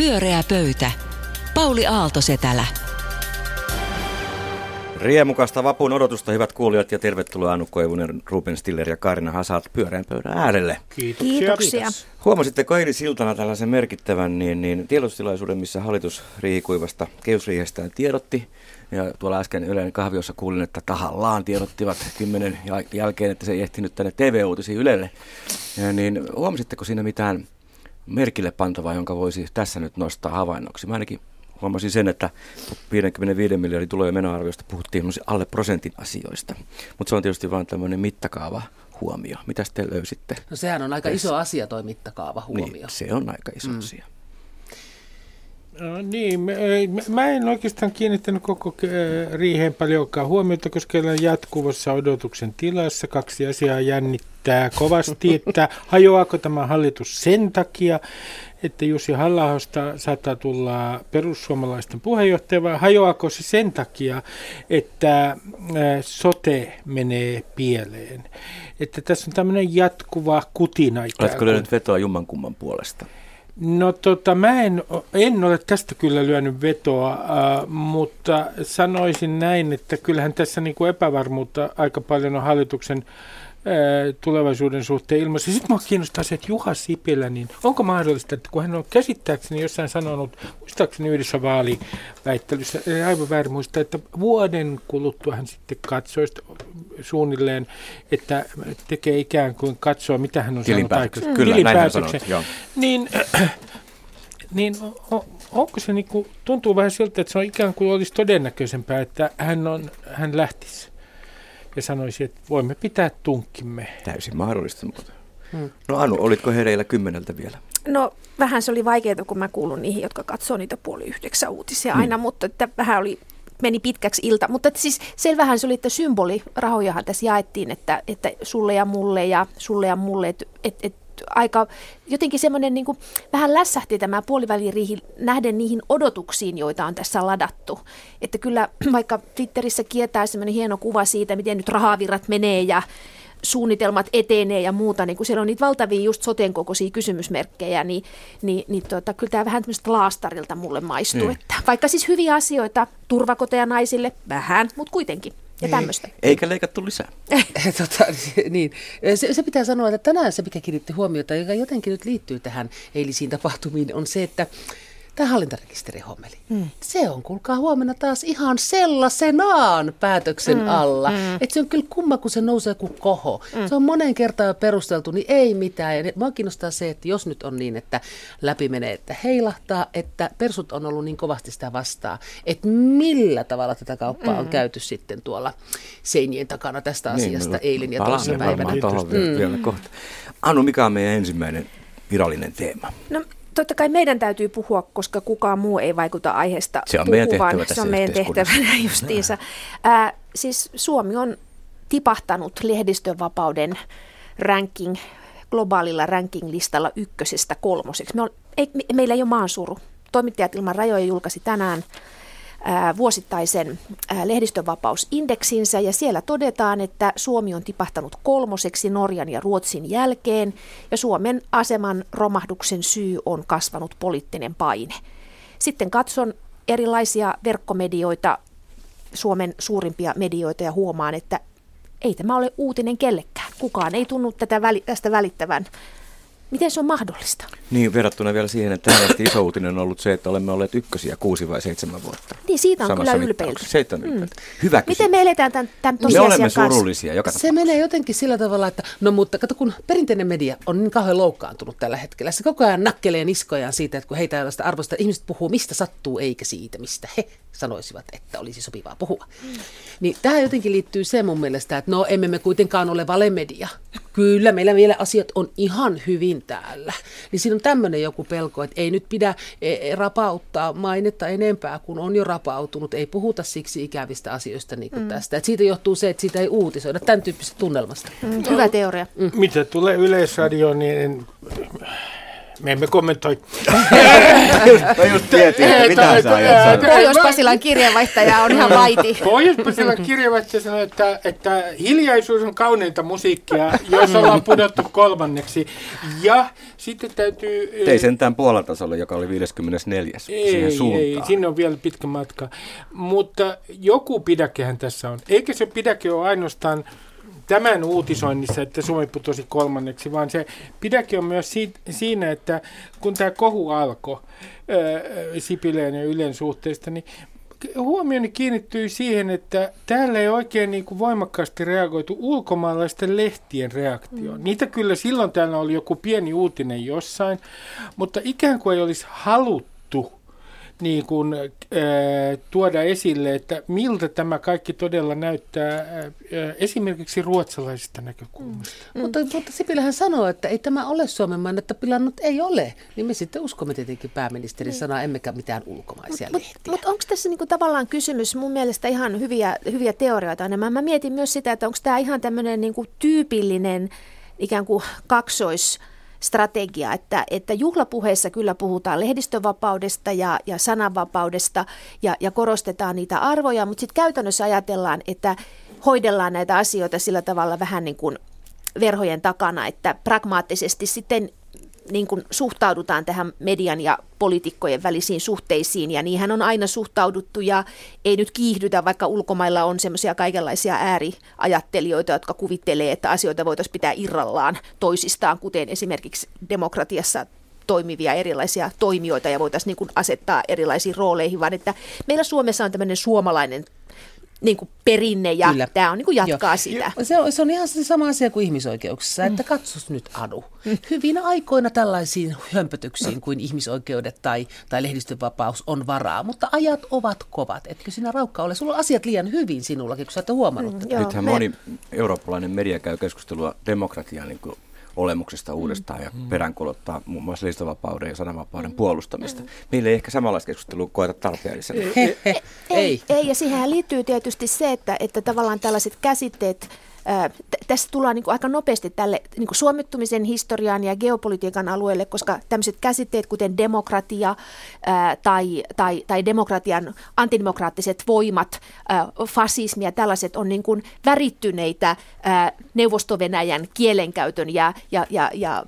Pyöreä pöytä. Pauli Aaltosetälä. Riemukasta vapun odotusta, hyvät kuulijat, ja tervetuloa Anu Koivunen, Ruben Stiller ja Karina Hasat pyöreän pöydän äärelle. Kiitoksia. Kiitoksia. Huomasitteko eilen siltana tällaisen merkittävän niin, niin tiedotustilaisuuden, missä hallitus riihikuivasta kehysriihestään tiedotti. Ja tuolla äsken Ylen kahviossa kuulin, että tahallaan tiedottivat kymmenen jälkeen, että se ei ehtinyt tänne TV-uutisiin Ylelle. Ja niin huomasitteko siinä mitään merkille pantavaa, jonka voisi tässä nyt nostaa havainnoksi? Mä ainakin huomasin sen, että 55 miljardin tulojen menoarviosta puhuttiin alle prosentin asioista. Mutta se on tietysti vain tämmöinen mittakaava huomio. Mitä te löysitte? No sehän on aika tässä? iso asia toi mittakaava huomio. Niin, se on aika iso mm. asia. No, niin, mä en oikeastaan kiinnittänyt koko riiheen paljonkaan huomiota, koska on jatkuvassa odotuksen tilassa. Kaksi asiaa jännittää kovasti, että hajoaako tämä hallitus sen takia, että Jussi halla saattaa tulla perussuomalaisten puheenjohtaja, vai hajoako se sen takia, että sote menee pieleen? Että tässä on tämmöinen jatkuva kutina. Oletko löynyt vetoa jummankumman puolesta? No tota, mä en, en ole tästä kyllä lyönyt vetoa, äh, mutta sanoisin näin, että kyllähän tässä niin kuin epävarmuutta aika paljon on hallituksen tulevaisuuden suhteen ilmassa. Sitten minua kiinnostaa se, että Juha Sipilä, niin onko mahdollista, että kun hän on käsittääkseni jossain sanonut, muistaakseni yhdessä vaaliväittelyssä, ei aivan väärin muista, että vuoden kuluttua hän sitten katsoo suunnilleen, että tekee ikään kuin katsoa, mitä hän on saanut aikaisemmin. Kyllä, Tilinpäätöksen. Sanonut, niin, niin on, onko se niin kuin, tuntuu vähän siltä, että se on ikään kuin olisi todennäköisempää, että hän, on, hän lähtisi ja sanoisi, että voimme pitää tunkkimme. Täysin mahdollista muuta. Hmm. No Anu, olitko hereillä kymmeneltä vielä? No vähän se oli vaikeaa, kun mä kuulun niihin, jotka katsoo niitä puoli yhdeksän uutisia hmm. aina, mutta että vähän oli meni pitkäksi ilta. Mutta että siis selvähän se oli, että symboli, rahojahan tässä jaettiin, että, että sulle ja mulle ja sulle ja mulle, että, että, että aika jotenkin semmoinen niin vähän lässähti tämä puoliväliriihi nähden niihin odotuksiin, joita on tässä ladattu. Että kyllä vaikka Twitterissä kietää semmoinen hieno kuva siitä, miten nyt rahavirrat menee ja suunnitelmat etenee ja muuta, niin kun siellä on niitä valtavia just soten kokoisia kysymysmerkkejä, niin, niin, niin tuota, kyllä tämä vähän tämmöistä laastarilta mulle maistuu. Mm. Että, vaikka siis hyviä asioita, turvakoteja naisille, vähän, mutta kuitenkin ja niin. tämmöistä. Eikä leikattu lisää. tota, niin. se, se pitää sanoa, että tänään se, mikä kiinnitti huomiota, joka jotenkin nyt liittyy tähän eilisiin tapahtumiin, on se, että tämä hallintarekisterihommeli. Mm. Se on, kuulkaa huomenna taas ihan sellaisenaan päätöksen mm. alla. Mm. Että se on kyllä kumma, kun se nousee kuin koho. Mm. Se on monen kertaan jo perusteltu, niin ei mitään. Ja mua kiinnostaa se, että jos nyt on niin, että läpi menee, että heilahtaa, että persut on ollut niin kovasti sitä vastaa, että millä tavalla tätä kauppaa mm. on käyty sitten tuolla seinien takana tästä niin, asiasta niin, eilen ja toisena päivänä. Mm. vielä kohta. Anu, mikä on meidän ensimmäinen virallinen teema? No totta kai meidän täytyy puhua, koska kukaan muu ei vaikuta aiheesta Se on puhuvan. meidän tehtävä tässä Se on meidän tehtävänä justiinsa. Ää, siis Suomi on tipahtanut lehdistönvapauden ranking, globaalilla ranking-listalla ykkösestä kolmoseksi. Me on, ei, me, meillä ei ole maansuru. Toimittajat ilman rajoja julkaisi tänään vuosittaisen lehdistönvapausindeksinsä ja siellä todetaan, että Suomi on tipahtanut kolmoseksi Norjan ja Ruotsin jälkeen ja Suomen aseman romahduksen syy on kasvanut poliittinen paine. Sitten katson erilaisia verkkomedioita, Suomen suurimpia medioita ja huomaan, että ei tämä ole uutinen kellekään. Kukaan ei tunnu tätä väli, tästä välittävän Miten se on mahdollista? Niin, verrattuna vielä siihen, että tähän asti iso uutinen on ollut se, että olemme olleet ykkösiä kuusi vai seitsemän vuotta. Niin, siitä on Samassa kyllä ylpeilty. Se on mm. Hyvä kysymys. Miten me eletään tämän, tämän Me olemme surullisia joka Se menee jotenkin sillä tavalla, että no mutta kato, kun perinteinen media on niin kauhean loukkaantunut tällä hetkellä. Se koko ajan nakkelee niskojaan siitä, että kun heitä ei ole sitä arvosta, ihmiset puhuu mistä sattuu eikä siitä, mistä he sanoisivat, että olisi sopivaa puhua. Mm. Niin tähän jotenkin liittyy se mun mielestä, että no emme me kuitenkaan ole valemedia. Kyllä, meillä vielä asiat on ihan hyvin täällä. Niin siinä on tämmöinen joku pelko, että ei nyt pidä e, e, rapauttaa mainetta enempää, kun on jo rapautunut. Ei puhuta siksi ikävistä asioista niin kuin mm. tästä. Et siitä johtuu se, että siitä ei uutisoida tämän tyyppisestä tunnelmasta. Mm, hyvä teoria. Mm. Mitä tulee Yleisradioon, niin Me emme kommentoi. Mä just mietin, että mitä sä ajat sanoa. Pohjois-Pasilan kirjeenvaihtaja on ihan vaiti. Pohjois-Pasilan kirjeenvaihtaja sanoi, että, että hiljaisuus on kauneinta musiikkia, jos ollaan pudottu kolmanneksi. Ja sitten täytyy... Ei sentään Puolan tasolla, joka oli 54. siihen Ei, suuntaan. ei, sinne on vielä pitkä matka. Mutta joku pidäkehän tässä on. Eikä se pidäke ole ainoastaan tämän uutisoinnissa, että Suomi putosi kolmanneksi, vaan se pidäke on myös siitä, siinä, että kun tämä kohu alkoi Sipileen ja Ylen suhteesta, niin huomioni kiinnittyi siihen, että täällä ei oikein niin kuin voimakkaasti reagoitu ulkomaalaisten lehtien reaktioon. Mm. Niitä kyllä silloin täällä oli joku pieni uutinen jossain, mutta ikään kuin ei olisi haluttu niin kuin, äh, tuoda esille, että miltä tämä kaikki todella näyttää äh, esimerkiksi ruotsalaisista näkökulmasta. Mm. Mutta, mutta Sipilähän sanoo, että ei tämä ole Suomen mainetta pilannut, ei ole. Niin me sitten uskomme tietenkin pääministerin sanaa, emmekä mitään ulkomaisia Mutta lehtiä. mut, onko tässä niinku tavallaan kysymys mun mielestä ihan hyviä, hyviä teorioita enemmän? Mä mietin myös sitä, että onko tämä ihan tämmöinen niinku tyypillinen ikään kuin kaksois strategia, että, että juhlapuheissa kyllä puhutaan lehdistövapaudesta ja, ja sananvapaudesta ja, ja korostetaan niitä arvoja, mutta sitten käytännössä ajatellaan, että hoidellaan näitä asioita sillä tavalla vähän niin kuin verhojen takana, että pragmaattisesti sitten niin kuin suhtaudutaan tähän median ja poliitikkojen välisiin suhteisiin, ja niihin on aina suhtauduttu, ja ei nyt kiihdytä, vaikka ulkomailla on semmoisia kaikenlaisia ääriajattelijoita, jotka kuvittelee, että asioita voitaisiin pitää irrallaan toisistaan, kuten esimerkiksi demokratiassa toimivia erilaisia toimijoita ja voitaisiin niin kuin asettaa erilaisiin rooleihin, vaan että meillä Suomessa on tämmöinen suomalainen niin kuin perinne ja Kyllä. tämä on niin kuin jatkaa Joo. sitä. Se on, se on ihan se sama asia kuin ihmisoikeuksissa, että katsos nyt Adu. Hyvinä aikoina tällaisiin hömpötyksiin kuin ihmisoikeudet tai, tai lehdistönvapaus on varaa, mutta ajat ovat kovat. Etkö sinä raukka ole? Sulla on asiat liian hyvin sinullakin, kun sä ette huomannut tätä. Joo, Nythän me- moni eurooppalainen media käy keskustelua demokratian niin kuin olemuksesta uudestaan ja peräänkulottaa muun muassa lehdistövapauden ja sananvapauden puolustamista. Meillä ei ehkä samanlaista keskustelua koeta tarpeellisena. Ei, ei. ei, ja siihen liittyy tietysti se, että, että tavallaan tällaiset käsitteet, tässä tullaan niin kuin aika nopeasti tälle niin kuin suomittumisen historiaan ja geopolitiikan alueelle, koska tämmöiset käsitteet kuten demokratia ää, tai, tai, tai demokratian antidemokraattiset voimat, ää, fasismi ja tällaiset on niin kuin värittyneitä ää, neuvostovenäjän kielenkäytön ja, ja, ja, ja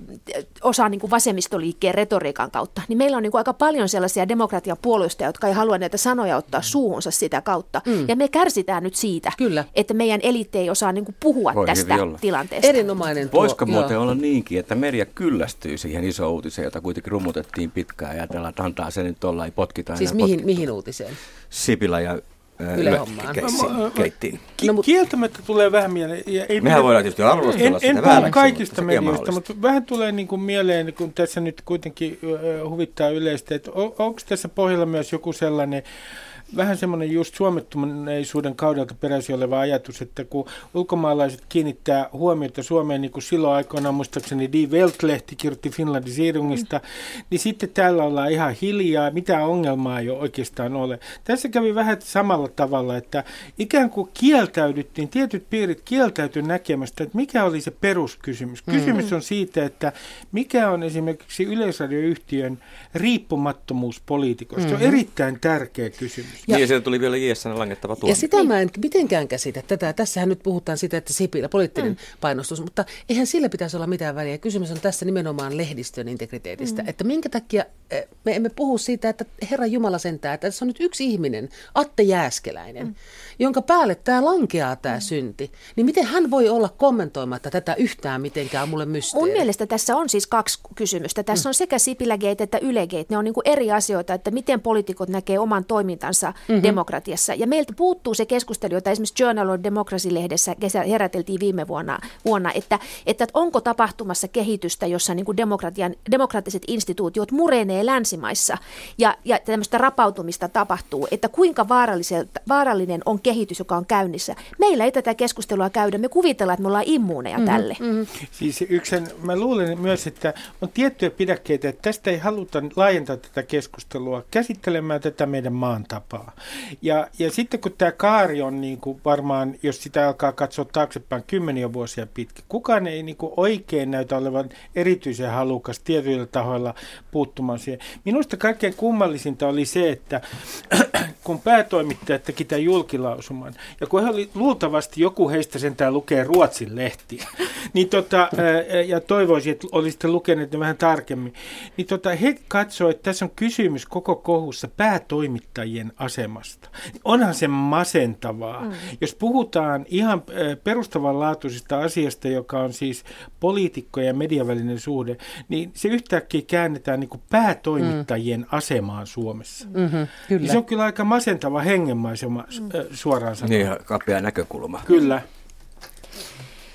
osa niin kuin vasemmistoliikkeen retoriikan kautta. Niin meillä on niin kuin aika paljon sellaisia demokratian puolustajia, jotka ei halua näitä sanoja ottaa suuhunsa sitä kautta. Mm. Ja me kärsitään nyt siitä, Kyllä. että meidän eliitti ei osaa niin kuin puhua Voi tästä tilanteesta. Erinomainen tuo. Voisiko joo. muuten olla niinkin, että media kyllästyy siihen iso uutiseen, jota kuitenkin rummutettiin pitkään ja ajatellaan, että antaa se nyt olla, ei potkita Siis mihin, potkita. mihin uutiseen? Sipilä ja keittiin. Ki- No, mut- Kieltämättä tulee vähän mieleen. Ja ei Mehän voidaan tietysti arvostella en, sitä en kaikista medioista, mahdollista. mutta vähän tulee niin kuin mieleen, kun tässä nyt kuitenkin huvittaa yleistä, että on, onko tässä pohjalla myös joku sellainen, vähän semmoinen just suomettuneisuuden kaudelta peräisin oleva ajatus, että kun ulkomaalaiset kiinnittää huomiota Suomeen, niin kuin silloin aikoinaan muistaakseni Die Welt-lehti kirjoitti Finlandisierungista, mm. niin sitten täällä ollaan ihan hiljaa, mitään ongelmaa ei ole oikeastaan ole. Tässä kävi vähän samalla tavalla, että ikään kuin kieltäydyttiin, tietyt piirit kieltäytyi näkemästä, että mikä oli se peruskysymys. Kysymys on siitä, että mikä on esimerkiksi Yleisradioyhtiön riippumattomuus poliitikoista. Se on erittäin tärkeä kysymys. Ja, niin, ja sieltä tuli vielä JSN langettava tuomio. Ja sitä mä en mitenkään käsitä tätä. Tässähän nyt puhutaan siitä, että Sipilä, poliittinen mm. painostus, mutta eihän sillä pitäisi olla mitään väliä. Kysymys on tässä nimenomaan lehdistön integriteetistä. Mm. Että minkä takia eh, me emme puhu siitä, että Herra Jumala sentää, että tässä on nyt yksi ihminen, Atte Jääskeläinen, mm. jonka päälle tämä lankeaa tämä mm. synti. Niin miten hän voi olla kommentoimatta tätä yhtään mitenkään mulle mysteeri? Mun mielestä tässä on siis kaksi kysymystä. Tässä on sekä Sipilägate että Ylegate. Ne on niin kuin eri asioita, että miten poliitikot näkee oman toimintansa mm-hmm. demokratiassa. Ja meiltä puuttuu se keskustelu, jota esimerkiksi Journal of Democracy-lehdessä heräteltiin viime vuonna, vuonna että, että onko tapahtumassa kehitystä, jossa niin kuin demokratian, demokraattiset instituutiot murenee länsimaissa ja, ja tämmöistä rapautumista tapahtuu, että kuinka vaarallinen on kehitys, joka on käynnissä. Meillä ei tätä keskustelua käydä. Me kuvitellaan, että me ollaan immuuneja mm-hmm, tälle. Mm-hmm. Siis yksen, mä luulen myös, että on tiettyjä pidäkkeitä, että tästä ei haluta laajentaa tätä keskustelua käsittelemään tätä meidän maan tapaa. Ja, ja sitten kun tämä kaari on niin kuin varmaan, jos sitä alkaa katsoa taaksepäin kymmeniä vuosia pitkin, kukaan ei niin kuin oikein näytä olevan erityisen halukas tietyillä tahoilla puuttumaan siihen. Minusta kaikkein kummallisinta oli se, että kun päätoimittaja teki tämän julkilausuman, ja kun he oli, luultavasti joku heistä sentään lukee Ruotsin lehtiä, niin tota, ja toivoisin, että olisitte lukeneet ne vähän tarkemmin, niin tota, he katsoivat, että tässä on kysymys koko kohussa päätoimittajien asemasta. Onhan se masentavaa. Mm. Jos puhutaan ihan perustavanlaatuisesta asiasta, joka on siis poliitikkojen ja median välinen suhde, niin se yhtäkkiä käännetään niin kuin päätoimittajien mm. asemaan Suomessa. Mm-hmm, kyllä. Niin se on kyllä aika masentava hengenmaisema mm. suoraan sanoen. Niin, kapea näkökulma. Kyllä.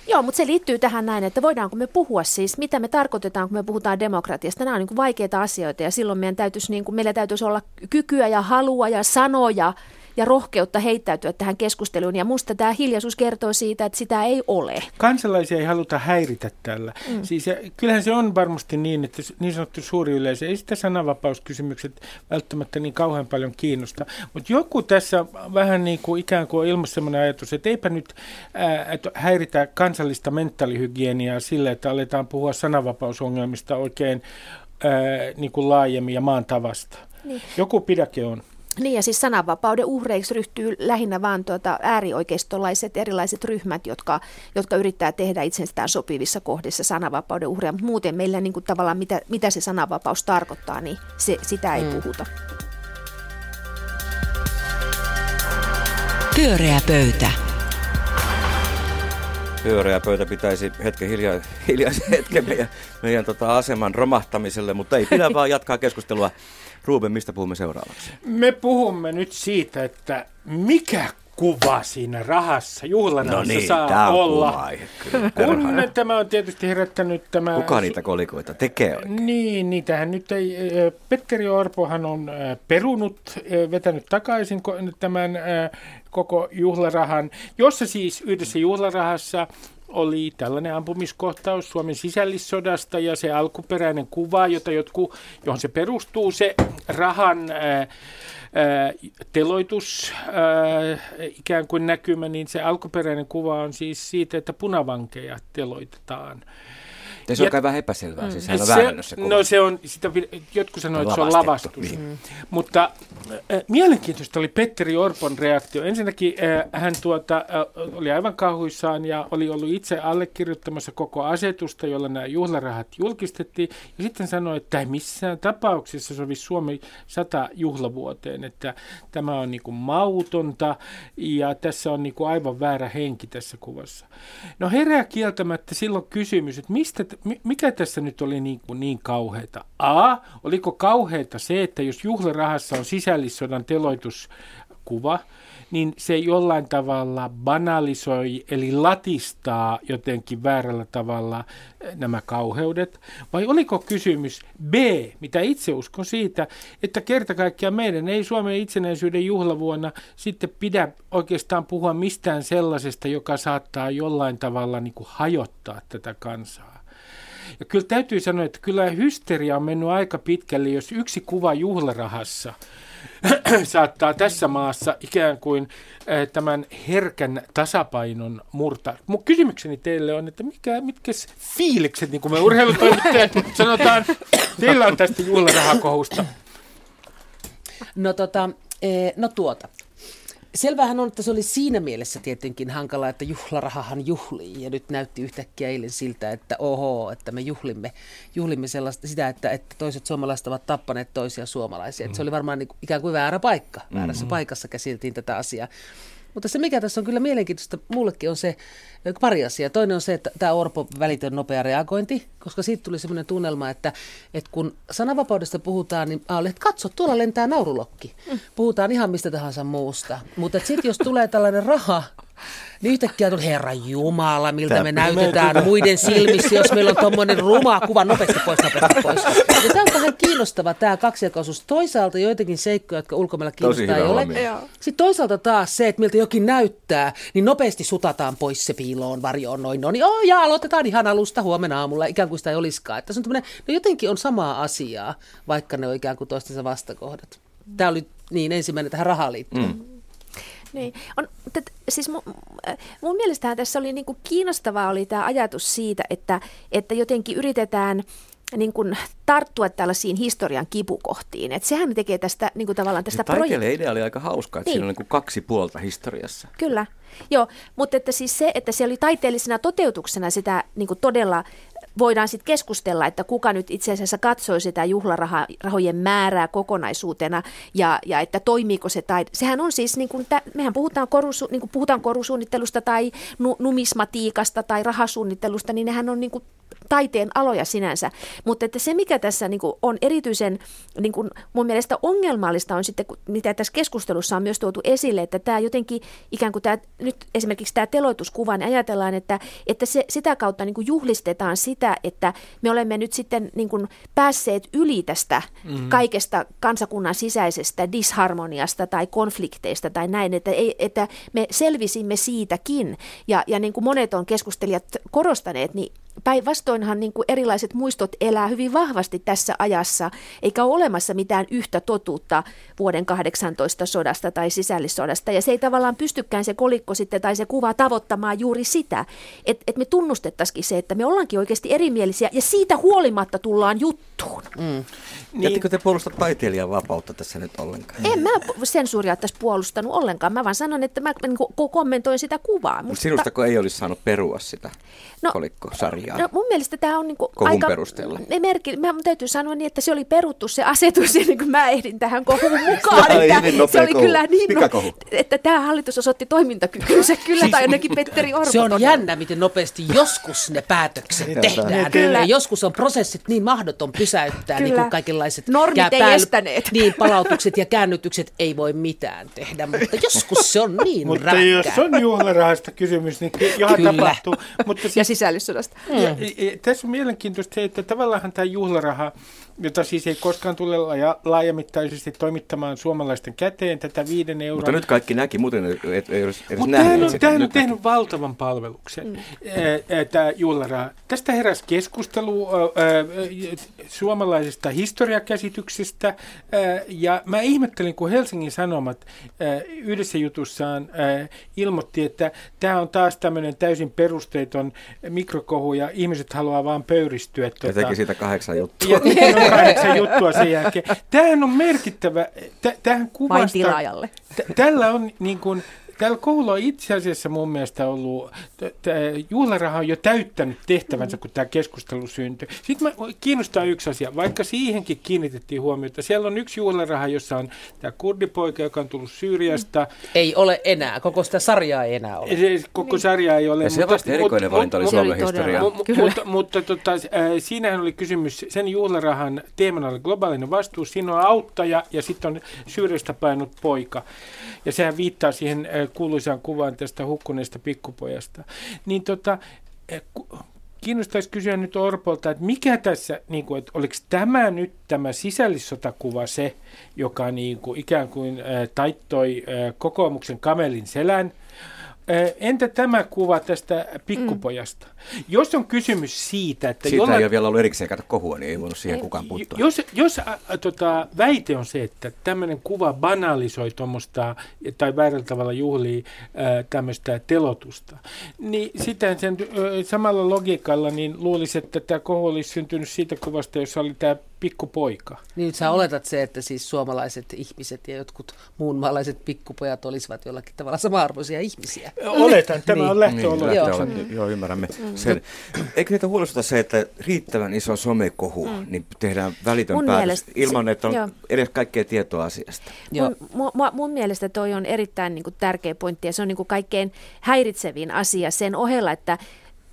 Joo, mutta se liittyy tähän näin, että voidaanko me puhua siis, mitä me tarkoitetaan, kun me puhutaan demokratiasta. Nämä on niin vaikeita asioita ja silloin meidän täytyisi, niin kuin, meillä täytyisi olla kykyä ja halua ja sanoja ja rohkeutta heittäytyä tähän keskusteluun. Ja musta tämä hiljaisuus kertoo siitä, että sitä ei ole. Kansalaisia ei haluta häiritä tällä. Mm. Siis, ja, kyllähän se on varmasti niin, että niin sanottu suuri yleisö, ei sitä sananvapauskysymykset välttämättä niin kauhean paljon kiinnosta. Mutta joku tässä vähän niin kuin ikään kuin on ilmassa sellainen ajatus, että eipä nyt ää, että häiritä kansallista mentaalihygieniaa sillä, että aletaan puhua sananvapausongelmista oikein ää, niin kuin laajemmin ja maan tavasta. Niin. Joku pidäke on. Niin ja siis sananvapauden uhreiksi ryhtyy lähinnä vain tuota äärioikeistolaiset erilaiset ryhmät, jotka, jotka yrittää tehdä itsestään sopivissa kohdissa sananvapauden uhreja, mutta muuten meillä niin kuin tavallaan mitä, mitä se sananvapaus tarkoittaa, niin se, sitä ei mm. puhuta. Pyöreä pöytä. Pyöreä pöytä pitäisi hetken hiljaa, hiljaisen hetken meidän, meidän tota aseman romahtamiselle, mutta ei pidä vaan jatkaa keskustelua Ruben, mistä puhumme seuraavaksi? Me puhumme nyt siitä, että mikä kuva siinä rahassa, juhlanassa no niin, saa tämä on olla. Kun tämä on tietysti herättänyt tämä... Kuka niitä kolikoita tekee oikein? Niin, niitähän nyt ei... Petteri Orpohan on perunut, vetänyt takaisin tämän koko juhlarahan, jossa siis yhdessä juhlarahassa oli tällainen ampumiskohtaus Suomen sisällissodasta ja se alkuperäinen kuva, jota jotkut, johon se perustuu, se rahan ää, ää, teloitus ää, ikään kuin näkymä, niin se alkuperäinen kuva on siis siitä, että punavankeja teloitetaan. Ja se on kai vähän epäselvää, mm. siis hän on se, No se on, sitä, jotkut sanoivat, että se on lavastus. Niin. Mm. Mutta äh, mielenkiintoista oli Petteri Orpon reaktio. Ensinnäkin äh, hän tuota, äh, oli aivan kauhuissaan ja oli ollut itse allekirjoittamassa koko asetusta, jolla nämä juhlarahat julkistettiin. Ja sitten sanoi, että ei missään tapauksessa sovi Suomi sata juhlavuoteen, että tämä on niin kuin mautonta ja tässä on niin kuin aivan väärä henki tässä kuvassa. No herää kieltämättä silloin kysymys, että mistä mikä tässä nyt oli niin, kuin niin kauheita? A, oliko kauheita se, että jos juhlarahassa on sisällissodan teloituskuva, niin se jollain tavalla banalisoi, eli latistaa jotenkin väärällä tavalla eh, nämä kauheudet? Vai oliko kysymys B, mitä itse uskon siitä, että kerta kaikkiaan meidän ei Suomen itsenäisyyden juhlavuonna sitten pidä oikeastaan puhua mistään sellaisesta, joka saattaa jollain tavalla niin kuin hajottaa tätä kansaa? Ja kyllä täytyy sanoa, että kyllä hysteria on mennyt aika pitkälle, jos yksi kuva juhlarahassa saattaa tässä maassa ikään kuin äh, tämän herkän tasapainon murtaa. Mun kysymykseni teille on, että mikä, mitkä fiilikset, niin kuin me urheilutoimittajat sanotaan, teillä on tästä juhlarahakohusta? No tota, eh, no tuota. Selvähän on, että se oli siinä mielessä tietenkin hankala, että juhlarahahan juhlii. Ja nyt näytti yhtäkkiä eilen siltä, että oho, että me juhlimme, juhlimme sellaista, sitä, että, että toiset suomalaiset ovat tappaneet toisia suomalaisia. Mm. se oli varmaan niin, ikään kuin väärä paikka. Väärässä mm. paikassa käsiteltiin tätä asiaa. Mutta se, mikä tässä on kyllä mielenkiintoista mullekin, on se pari asiaa. Toinen on se, että tämä Orpo välitön nopea reagointi, koska siitä tuli sellainen tunnelma, että, että kun sananvapaudesta puhutaan, niin ah, että katso, tuolla lentää naurulokki. Mm. Puhutaan ihan mistä tahansa muusta. Mutta sitten jos tulee tällainen raha, Niin yhtäkkiä tuli, herra Jumala, miltä Tää me näytetään muiden silmissä, jos meillä on tuommoinen ruma kuva, nopeasti pois, nopeasti pois. Ja tämä on vähän kiinnostava tämä kaksijakoisuus. Toisaalta joitakin seikkoja, jotka ulkomailla kiinnostaa ei ole. Sitten toisaalta taas se, että miltä jokin näyttää, niin nopeasti sutataan pois se piiloon, varjoon, noin, no niin, oh, ja aloitetaan ihan alusta huomenna aamulla, ikään kuin sitä ei olisikaan. Että se on no jotenkin on samaa asiaa, vaikka ne on ikään kuin toistensa vastakohdat. Tämä oli niin ensimmäinen tähän rahaan liittyen. Mm. Niin. On, tet, siis mun, mun mielestä tässä oli niinku kiinnostavaa oli tämä ajatus siitä, että, että jotenkin yritetään niin kuin tarttua tällaisiin historian kipukohtiin. Et sehän tekee tästä niin kuin tavallaan tästä projektista. idea oli aika hauska, että niin. siinä on niin kuin kaksi puolta historiassa. Kyllä, joo, mutta että siis se, että se oli taiteellisena toteutuksena sitä niin kuin todella voidaan sitten keskustella, että kuka nyt itse asiassa katsoi sitä juhlarahojen määrää kokonaisuutena ja, ja että toimiiko se tai sehän on siis, niin kuin, mehän puhutaan, korusu, niin kuin puhutaan korusuunnittelusta tai nu, numismatiikasta tai rahasuunnittelusta, niin nehän on niin kuin taiteen aloja sinänsä. Mutta että se, mikä tässä niin kuin on erityisen niin kuin mun mielestä ongelmallista on sitten, mitä tässä keskustelussa on myös tuotu esille, että tämä jotenkin ikään kuin tämä, nyt esimerkiksi tämä teloituskuva, niin ajatellaan, että, että se, sitä kautta niin kuin juhlistetaan sitä, että me olemme nyt sitten niin kuin päässeet yli tästä mm-hmm. kaikesta kansakunnan sisäisestä disharmoniasta tai konflikteista tai näin, että, ei, että me selvisimme siitäkin. Ja, ja niin kuin monet on keskustelijat korostaneet, niin Päinvastoinhan niin kuin erilaiset muistot elää hyvin vahvasti tässä ajassa, eikä ole olemassa mitään yhtä totuutta vuoden 18 sodasta tai sisällissodasta. Ja se ei tavallaan pystykään se kolikko sitten tai se kuva tavoittamaan juuri sitä, että, että me tunnustettaisiin se, että me ollaankin oikeasti erimielisiä ja siitä huolimatta tullaan juttuun. Mm. Niin. Jättikö te puolustaa taiteilijan vapautta tässä nyt ollenkaan? En mä sensuuria tässä puolustanut ollenkaan. Mä vaan sanon, että mä niin kommentoin sitä kuvaa. Mutta sinustako ei olisi saanut perua sitä no, kolikkosarjaa? No mun mielestä tämä on niin kuin Kohun aika... perusteella. Ne merkki, mä täytyy sanoa niin, että se oli peruttu se asetus ja niin kuin mä ehdin tähän kohuun mukaan. että se oli kohu. kyllä niin, no, että tämä hallitus osoitti toimintakykynsä kyllä, siis, tai ainakin Petteri Orpo. Se on todella. jännä, miten nopeasti joskus ne päätökset tehdään. Kyllä. Ja joskus on prosessit niin mahdoton pysäyttää, kyllä. niin kuin kaikenlaiset Normit ei estäneet. Niin, palautukset ja käännytykset ei voi mitään tehdä, mutta joskus se on niin Mutta jos on juhlarahasta kysymys, niin johan tapahtuu. Mutta siis, ja sisällissodasta. Mm. Ja, ja, tässä on mielenkiintoista se, että tavallaan tämä juhlaraha jota siis ei koskaan tule laaja, laajamittaisesti toimittamaan suomalaisten käteen tätä viiden euroa. Mutta nyt kaikki näki, muuten ei, ei edes Mutta tämähän on, tämähän on tehnyt valtavan palveluksen, mm. tämä juhlaraha. Tästä heräsi keskustelu suomalaisesta historiakäsityksestä, ja mä ihmettelin, kun Helsingin Sanomat yhdessä jutussaan ilmoitti, että tämä on taas tämmöinen täysin perusteeton mikrokohu, ja ihmiset haluaa vaan pöyristyä. Ja tuota, teki siitä kahdeksan juttua. Ja, kahdeksan juttua sen jälkeen. Tämähän on merkittävä, tähän kuvasta... Vain tilaajalle. T- tällä on niin kuin, Täällä koululla on itse asiassa mun mielestä ollut, juhlaraha on jo täyttänyt tehtävänsä, kun tämä keskustelu syntyi. Sitten mä, kiinnostaa yksi asia, vaikka siihenkin kiinnitettiin huomiota. Siellä on yksi juhlaraha, jossa on tämä kurdipoika, joka on tullut Syyriasta. Ei ole enää, koko sitä sarjaa ei enää ole. Se, koko niin. sarjaa ei ole. Ja se on vasta erikoinen valinta oli Suomen historiaa. Mutta, mutta tota, äh, siinähän oli kysymys, sen juhlarahan teemana oli globaalinen vastuus. Siinä on auttaja ja sitten on Syyriasta painut poika. Ja sehän viittaa siihen äh, kuuluisaan kuvaan tästä hukkuneesta pikkupojasta. Niin tota, eh, kiinnostaisi kysyä nyt Orpolta, että mikä tässä, niin kuin, että oliko tämä nyt tämä sisällissotakuva se, joka niin kuin, ikään kuin äh, taittoi äh, kokoomuksen kamelin selän, Entä tämä kuva tästä pikkupojasta? Mm. Jos on kysymys siitä, että... Siitä jollain... ei ole vielä ollut erikseen kato kohua, niin ei voinut siihen kukaan puuttua. Jos, jos ä, tota, väite on se, että tämmöinen kuva banalisoi tuommoista, tai väärällä tavalla juhlii tämmöistä telotusta, niin sitten sen ä, samalla logiikalla niin luulisi, että tämä kohu olisi syntynyt siitä kuvasta, jossa oli tämä pikkupoika. Niin sä oletat se, että siis suomalaiset ihmiset ja jotkut muunmaalaiset pikkupojat olisivat jollakin tavalla sama-arvoisia ihmisiä. Oletan, tämä niin. on lähtöolo. Niin, joo. Mm. joo, ymmärrämme mm. sen. Eikö niitä huolestuta se, että riittävän iso somekohu, mm. niin tehdään välitön mun päätös mielestä, ilman, että on joo. edes kaikkea tietoa asiasta? Joo. Mun, mun, mun mielestä toi on erittäin niin kuin, tärkeä pointti ja se on niin kuin, kaikkein häiritsevin asia sen ohella, että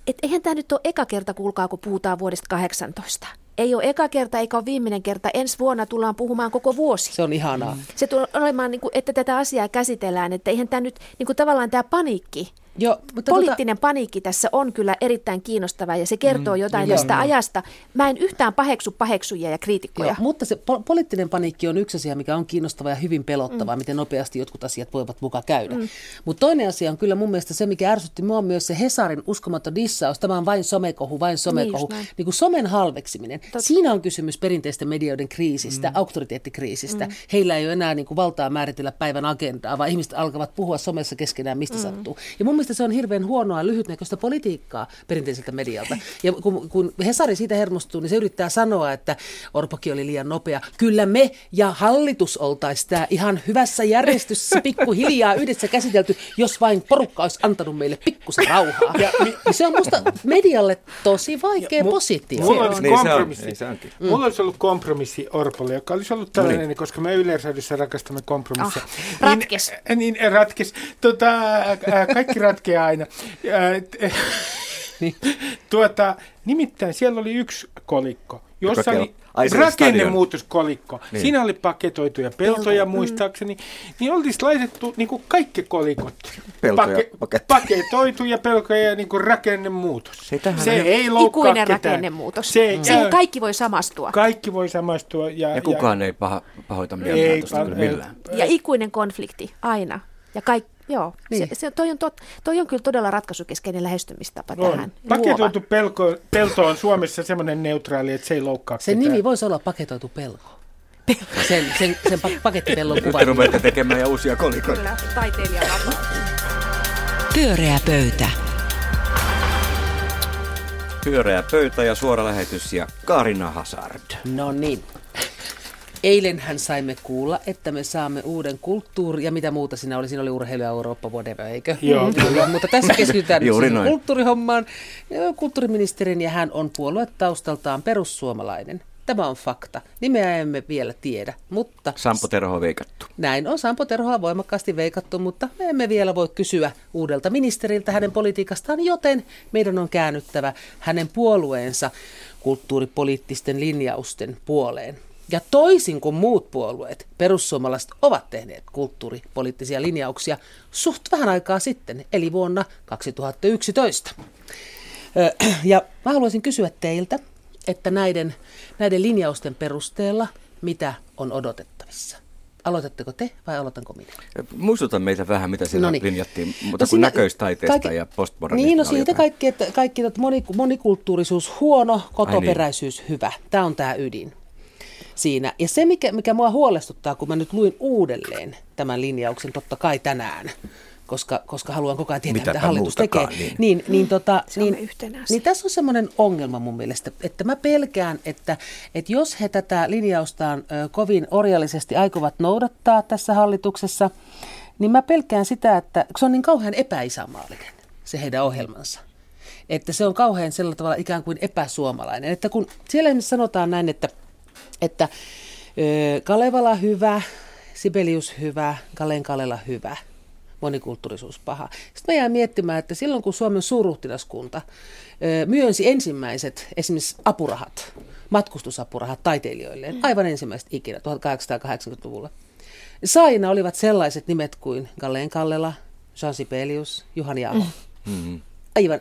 et eihän tämä nyt ole eka kerta, kuulkaa, kun puhutaan vuodesta 18 ei ole eka kerta eikä ole viimeinen kerta. Ensi vuonna tullaan puhumaan koko vuosi. Se on ihanaa. Se tulee olemaan, niin kuin, että tätä asiaa käsitellään, että eihän tämä nyt niin kuin tavallaan tämä paniikki, Joo, mutta Poliittinen paniikki tässä on kyllä erittäin kiinnostava ja se kertoo jotain joo. tästä ajasta. Mä en yhtään paheksu paheksujia ja kriitikkoja. Joo, mutta se po- poliittinen paniikki on yksi asia, mikä on kiinnostava ja hyvin pelottava, mm. miten nopeasti jotkut asiat voivat mukaan käydä. Mm. Mutta toinen asia on kyllä mun mielestä se, mikä ärsytti mua on myös se Hesarin uskomaton dissaus. Tämä on vain somekohu, vain somekohu. Niin Niin, niin kuin somen halveksiminen. Tot... Siinä on kysymys perinteisten medioiden kriisistä, mm. auktoriteettikriisistä. Mm. Heillä ei ole enää niin kuin valtaa määritellä päivän agendaa, vaan ihmiset alkavat puhua somessa keskenään, mistä mm. sattuu. Ja mun mielestä se on hirveän huonoa ja lyhytnäköistä politiikkaa perinteiseltä medialta. Ja kun, kun Hesari siitä hermostuu, niin se yrittää sanoa, että Orpokin oli liian nopea. Kyllä me ja hallitus oltaisiin tämä ihan hyvässä järjestyssä pikkuhiljaa yhdessä käsitelty, jos vain porukka olisi antanut meille pikkusen rauhaa. Ja, ja se on musta medialle tosi vaikea mu- positio. Mulla olisi Niin se on, kompromissi. niin se onkin. Mm. Mulla olisi ollut kompromissi Orpolle, joka olisi ollut tällainen, No niin. koska me yleisradiossa rakastamme kompromisseja. Ah, ratkes. Niin, niin ratkes. Tota, kaikki ratkeaa aina. Niin. tuota, nimittäin siellä oli yksi kolikko, jossa oli rakennemuutoskolikko. Niin. Siinä oli paketoituja peltoja muistaakseni. Niin oltiin laitettu niin kuin kaikki kolikot. Peltoja pakettiin. paketoituja pelkoja ja niin kuin rakennemuutos. Se tähän se on- ei loukkaa Ikuinen ketään. rakennemuutos. Se ei Siihen kaikki voi samastua. Kaikki voi samastua. Ja, Ja kukaan ei paha, pahoita Ei, mieltään tuosta pa- kyllä millään. Ja ikuinen konflikti, aina. Ja kaikki, joo. Niin. Se, se, toi, on tot, toi on kyllä todella ratkaisukeskeinen lähestymistapa on. tähän. Paketoitu pelko, pelto on Suomessa semmoinen neutraali, että se ei loukkaa Sen ketään. nimi voisi olla paketoitu pelko. Sen, sen, sen pa- pakettipellon Nyt kuva. te rupeatte tekemään ja uusia kolikoita. Kyllä, taiteilija. Pyöreä pöytä. Pyöreä pöytä ja suora lähetys ja Kaarina Hazard. No niin. Eilenhän saimme kuulla, että me saamme uuden kulttuuri, ja mitä muuta siinä oli, siinä oli urheilu ja Eurooppa, whatever, eikö? Joo, kyllä. Mutta tässä keskitytään nyt kulttuurihommaan. Kulttuuriministerin ja hän on puoluetaustaltaan perussuomalainen. Tämä on fakta. Nimeä emme vielä tiedä, mutta Sampo Terho veikattu. näin on Sampo Terhoa voimakkaasti veikattu, mutta me emme vielä voi kysyä uudelta ministeriltä hänen politiikastaan, joten meidän on käännyttävä hänen puolueensa kulttuuripoliittisten linjausten puoleen. Ja toisin kuin muut puolueet, perussuomalaiset ovat tehneet kulttuuripoliittisia linjauksia suht vähän aikaa sitten, eli vuonna 2011. Ö, Ja mä haluaisin kysyä teiltä, että näiden, näiden linjausten perusteella, mitä on odotettavissa? Aloitatteko te vai aloitanko minä? Muistuta meitä vähän, mitä siinä Noniin. linjattiin, mutta No kun siinä- näköistaiteesta kaikki- ja postmodernismia Niin, no siitä jotain. kaikki, että kaikki että moni, monikulttuurisuus huono, kotoperäisyys hyvä. Tämä on tämä ydin siinä. Ja se, mikä, mikä mua huolestuttaa, kun mä nyt luin uudelleen tämän linjauksen, totta kai tänään, koska, koska haluan koko ajan tietää, Mitäpä mitä hallitus tekee. niin. Niin, niin, tota, Saamme niin, niin tässä on semmoinen ongelma mun mielestä, että mä pelkään, että, että jos he tätä linjaustaan ö, kovin orjallisesti aikovat noudattaa tässä hallituksessa, niin mä pelkään sitä, että se on niin kauhean epäisämaallinen, se heidän ohjelmansa. Että se on kauhean sillä tavalla ikään kuin epäsuomalainen. Että kun siellä esimerkiksi sanotaan näin, että, että Kalevala hyvä, Sibelius hyvä, Kalen Kalela hyvä, monikulttuurisuus paha. Sitten mä jään miettimään, että silloin kun Suomen suurruhtinaskunta myönsi ensimmäiset esimerkiksi apurahat, matkustusapurahat taiteilijoille, aivan ensimmäiset ikinä 1880-luvulla, saina olivat sellaiset nimet kuin Galleen Kallela, Jean Sibelius, Juhani Aho. Mm-hmm. Aivan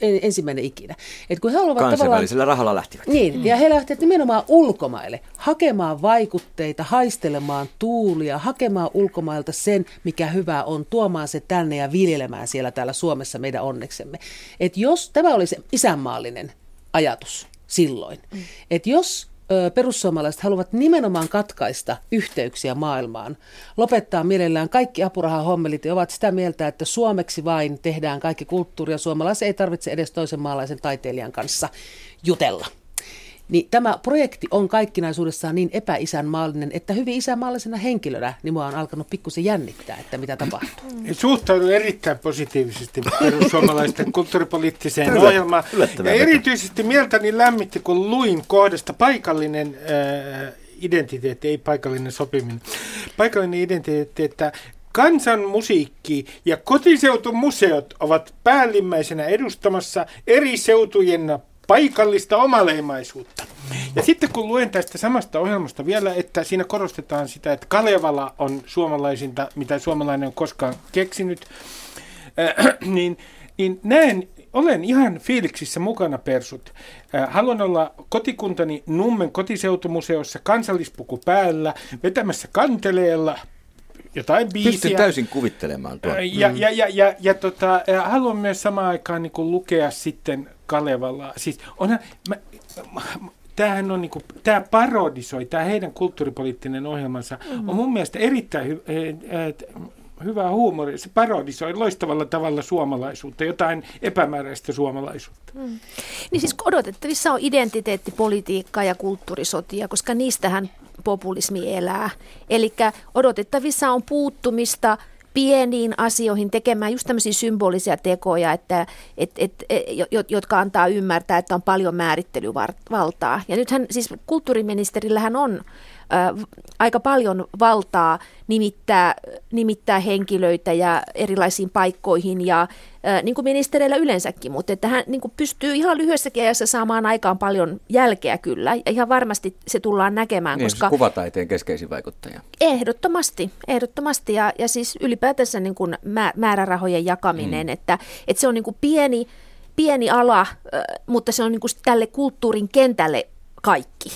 ensimmäinen ikinä. Et kun he haluavat tavallaan... Kansainvälisellä rahalla lähtivät. Niin, ja he lähtevät nimenomaan ulkomaille hakemaan vaikutteita, haistelemaan tuulia, hakemaan ulkomailta sen, mikä hyvää on, tuomaan se tänne ja viljelemään siellä täällä Suomessa meidän onneksemme. Et jos tämä oli se isänmaallinen ajatus silloin, mm. että jos perussuomalaiset haluavat nimenomaan katkaista yhteyksiä maailmaan, lopettaa mielellään kaikki apurahahommelit ja ovat sitä mieltä, että suomeksi vain tehdään kaikki kulttuuri ja suomalaiset ei tarvitse edes toisen maalaisen taiteilijan kanssa jutella. Niin tämä projekti on kaikkinaisuudessaan niin epäisänmaallinen, että hyvin isänmaallisena henkilönä niin mua on alkanut pikkusen jännittää, että mitä tapahtuu. Suhtaudun erittäin positiivisesti perussuomalaisten kulttuuripoliittiseen Yllättävän ohjelmaan. Ja erityisesti mieltäni lämmitti, kun luin kohdasta paikallinen äh, identiteetti, ei paikallinen sopiminen. Paikallinen identiteetti, että kansanmusiikki ja kotiseutumuseot ovat päällimmäisenä edustamassa eri seutujen paikallista omaleimaisuutta. Ja sitten kun luen tästä samasta ohjelmasta vielä, että siinä korostetaan sitä, että Kalevala on suomalaisinta, mitä suomalainen on koskaan keksinyt, äh, niin, niin näen olen ihan fiiliksissä mukana persut. Äh, haluan olla kotikuntani Nummen kotiseutumuseossa kansallispuku päällä, vetämässä kanteleella jotain biisiä. Pystyn täysin kuvittelemaan tuon. Äh, ja, ja, ja, ja, ja tota, haluan myös samaan aikaan niin kuin lukea sitten Kalevalaa. Siis onhan, mä, tämähän on niinku, tämä parodisoi, tämä heidän kulttuuripoliittinen ohjelmansa mm-hmm. on mun mielestä erittäin hy, äh, hyvää huumoria. Se parodisoi loistavalla tavalla suomalaisuutta, jotain epämääräistä suomalaisuutta. Mm. Niin siis odotettavissa on identiteettipolitiikkaa ja kulttuurisotia, koska niistähän populismi elää. Eli odotettavissa on puuttumista pieniin asioihin tekemään just tämmöisiä symbolisia tekoja, että, et, et, et, jotka antaa ymmärtää, että on paljon määrittelyvaltaa. Ja nythän siis kulttuuriministerillähän on aika paljon valtaa nimittää, nimittää henkilöitä ja erilaisiin paikkoihin ja niin kuin ministereillä yleensäkin, mutta että hän niin kuin pystyy ihan lyhyessäkin ajassa saamaan aikaan paljon jälkeä kyllä ja ihan varmasti se tullaan näkemään. Niin, koska kuvataiteen keskeisin vaikuttaja. Ehdottomasti, ehdottomasti ja, ja siis ylipäätänsä niin kuin määrärahojen jakaminen, mm. että, että se on niin kuin pieni, pieni ala, mutta se on niin kuin tälle kulttuurin kentälle kaikki.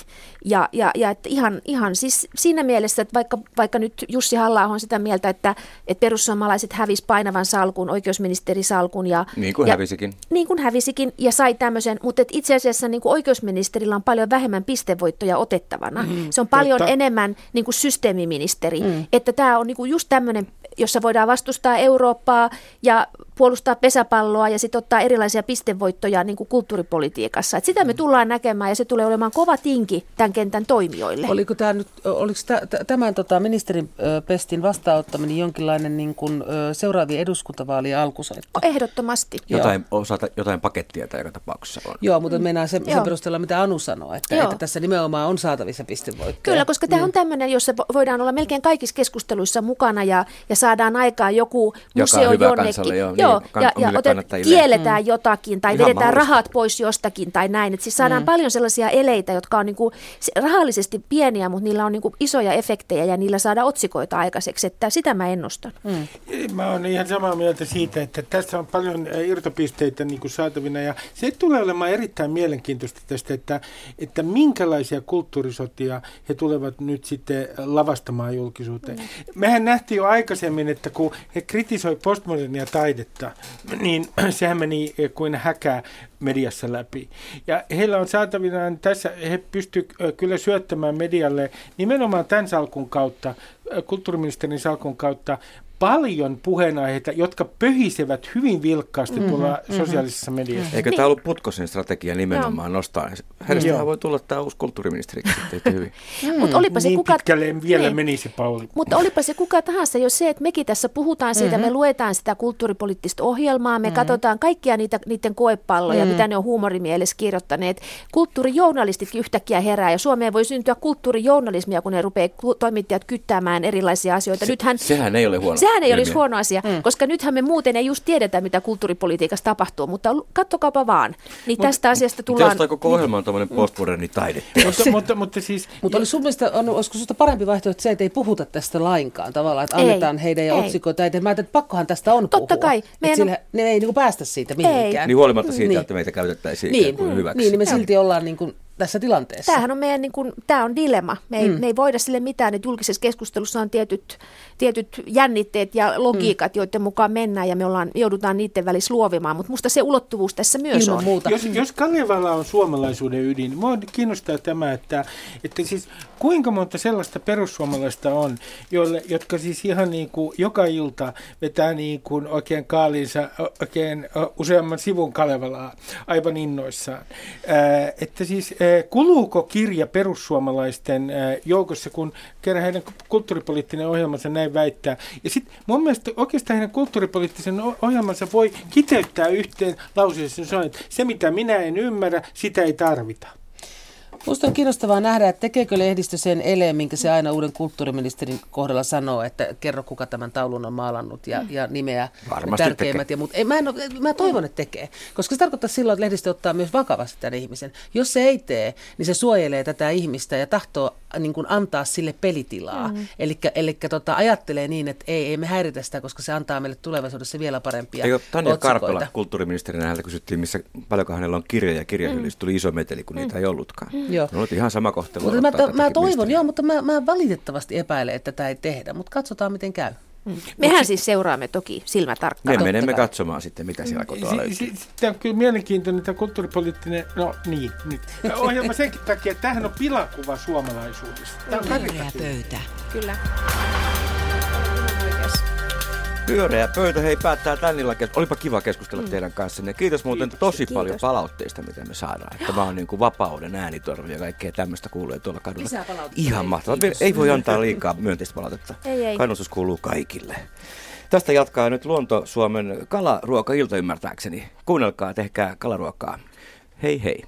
Ja, ja, ja että ihan, ihan siis siinä mielessä, että vaikka, vaikka nyt Jussi halla on sitä mieltä, että, että perussuomalaiset hävisi painavan salkun, oikeusministerisalkun. Ja, niin kuin ja, hävisikin. Niin kuin hävisikin ja sai tämmöisen, mutta että itse asiassa niin kuin oikeusministerillä on paljon vähemmän pistevoittoja otettavana. Mm, se on paljon totta. enemmän niin kuin systeemiministeri. Mm. Että tämä on niin kuin just tämmöinen jossa voidaan vastustaa Eurooppaa ja puolustaa pesäpalloa ja sitten ottaa erilaisia pistevoittoja niin kuin kulttuuripolitiikassa. Et sitä me tullaan näkemään ja se tulee olemaan kova tinki tämän kentän toimijoille. Oliko, tämä nyt, oliko tämän tota, ministerin pestin vastaanottaminen jonkinlainen niin kuin, seuraavien eduskuntavaalien alkusoitto? Ehdottomasti. Jotain, osata, jotain pakettia tai joka tapauksessa on. Joo, mutta mennään sen, sen perusteella, mitä Anu sanoo, että, että tässä nimenomaan on saatavissa pistevoittoja. Kyllä, koska tämä on mm. tämmöinen, jossa voidaan olla melkein kaikissa keskusteluissa mukana ja, ja saadaan aikaan joku museo jonnekin. Kansalle, joo, joo, niin, ja, ja otet, kielletään mm. jotakin tai Ihan vedetään rahat pois jostakin tai näin. Et siis saadaan mm. paljon sellaisia eleitä, jotka on niinku rahallisesti pieniä, mutta niillä on niinku isoja efektejä ja niillä saadaan otsikoita aikaiseksi. Että sitä mä ennustan. Mm. Mä oon ihan samaa mieltä siitä, että tässä on paljon irtopisteitä niinku saatavina ja se tulee olemaan erittäin mielenkiintoista tästä, että, että minkälaisia kulttuurisotia he tulevat nyt sitten lavastamaan julkisuuteen. Mm. Mehän nähtiin jo aikaisemmin, että kun he kritisoi postmodernia taidetta, niin sehän meni kuin häkä mediassa läpi. Ja heillä on saatavinaan tässä, he pystyvät kyllä syöttämään medialle nimenomaan tämän salkun kautta, kulttuuriministerin salkun kautta paljon puheenaiheita, jotka pöhisevät hyvin vilkkaasti mm-hmm, tuolla mm-hmm. sosiaalisessa mediassa. Eikö niin. tämä ollut Putkosen strategia nimenomaan Joo. nostaa? Hänestä voi tulla tämä uusi kulttuuriministeri hyvin. Mm. Mutta olipa se niin kuka... pitkälle vielä niin. menisi Pauli. Mutta olipa se kuka tahansa, jos se, että mekin tässä puhutaan siitä, mm-hmm. me luetaan sitä kulttuuripoliittista ohjelmaa, me mm-hmm. katsotaan kaikkia niitä, niiden koepalloja, mm-hmm. mitä ne on huumorimielessä kirjoittaneet. Kulttuurijournalistitkin yhtäkkiä herää ja Suomeen voi syntyä kulttuurijournalismia, kun ne rupeaa toimittajat kyttäämään erilaisia asioita. Se, Nythän, sehän ei ole huono. Se sehän ei olisi huono asia, mm. koska nythän me muuten ei just tiedetä, mitä kulttuuripolitiikassa tapahtuu, mutta kattokaapa vaan. Niin Mut, tästä asiasta tullaan... Mutta koko ohjelma on tämmöinen postmoderni taide. mutta, mutta, mutta, siis... mutta olisi sun mielestä, on, olisiko sinusta parempi vaihtoehto se, että ei puhuta tästä lainkaan tavallaan, että annetaan ei, heidän ja otsikoita. Mä ajattelin, että pakkohan tästä on Totta puhua. kai. Meidän... Sillä, ne ei niin päästä siitä mihinkään. Ei. Niin huolimatta siitä, niin. että meitä käytettäisiin niin. hyväksi. Niin, niin me silti ollaan niin kuin tässä tilanteessa. Tämähän on meidän niin kuin, tämä on dilemma. Me ei, mm. me ei voida sille mitään, että julkisessa keskustelussa on tietyt, tietyt jännitteet ja logiikat, mm. joiden mukaan mennään ja me ollaan, joudutaan niiden välissä luovimaan, mutta musta se ulottuvuus tässä myös Ilman on. Muuta. Jos, jos Kalevala on suomalaisuuden ydin, niin mua kiinnostaa tämä, että, että siis kuinka monta sellaista perussuomalaista on, joille, jotka siis ihan niin kuin joka ilta vetää niin kuin oikein kaaliinsa oikein useamman sivun Kalevalaa aivan innoissaan. Ää, että siis kuluuko kirja perussuomalaisten joukossa, kun kerran heidän kulttuuripoliittinen ohjelmansa näin väittää. Ja sitten mun mielestä oikeastaan heidän kulttuuripoliittisen ohjelmansa voi kiteyttää yhteen lauseeseen, että se mitä minä en ymmärrä, sitä ei tarvita. Minusta on kiinnostavaa nähdä, että tekeekö lehdistö sen eleen, minkä se aina uuden kulttuuriministerin kohdalla sanoo, että kerro kuka tämän taulun on maalannut ja, ja nimeä Varmasti tärkeimmät. tekee. Ja muut. Ei, mä, en, ole- mä toivon, että tekee, koska se tarkoittaa silloin, että lehdistö ottaa myös vakavasti tämän ihmisen. Jos se ei tee, niin se suojelee tätä ihmistä ja tahtoo niin kuin antaa sille pelitilaa. Mm. Eli tota, ajattelee niin, että ei, ei me häiritä sitä, koska se antaa meille tulevaisuudessa vielä parempia Eikö Tanja otsikoita. Karpela kulttuuriministerinä häneltä kysyttiin, missä paljonko hänellä on kirjoja ja kirjahyllyssä. Tuli iso meteli, kun niitä ei ollutkaan. Joo. No, ollut ihan sama kohtelu. Mutta mä, to, mä toivon, joo, mutta mä, mä valitettavasti epäilen, että tätä ei tehdä, mutta katsotaan miten käy. Mehän siis seuraamme toki silmätarkkaan. Me menemme katsomaan sitten, mitä siellä kotoa Si- löytyy. si- Sitten on kyllä mielenkiintoinen tämä kulttuuripoliittinen, no niin, nyt. ohjelma senkin takia, että tämähän on pilakuva suomalaisuudesta. Tämä on pöytä. Kyllä. Pyöreä pöytä, hei päättää tän illan kes- Olipa kiva keskustella teidän kanssanne. Kiitos muuten tosi Kiitos. paljon palautteista, mitä me saadaan. Että Tämä on niin kuin vapauden äänitorvi ja kaikkea tämmöistä kuulee tuolla kadulla. Ihan mahtavaa. Ei voi antaa liikaa myönteistä palautetta. Ei, ei. Kannustus kuuluu kaikille. Tästä jatkaa nyt Luonto Suomen kalaruoka-ilta ymmärtääkseni. Kuunnelkaa, tehkää kalaruokaa. Hei hei.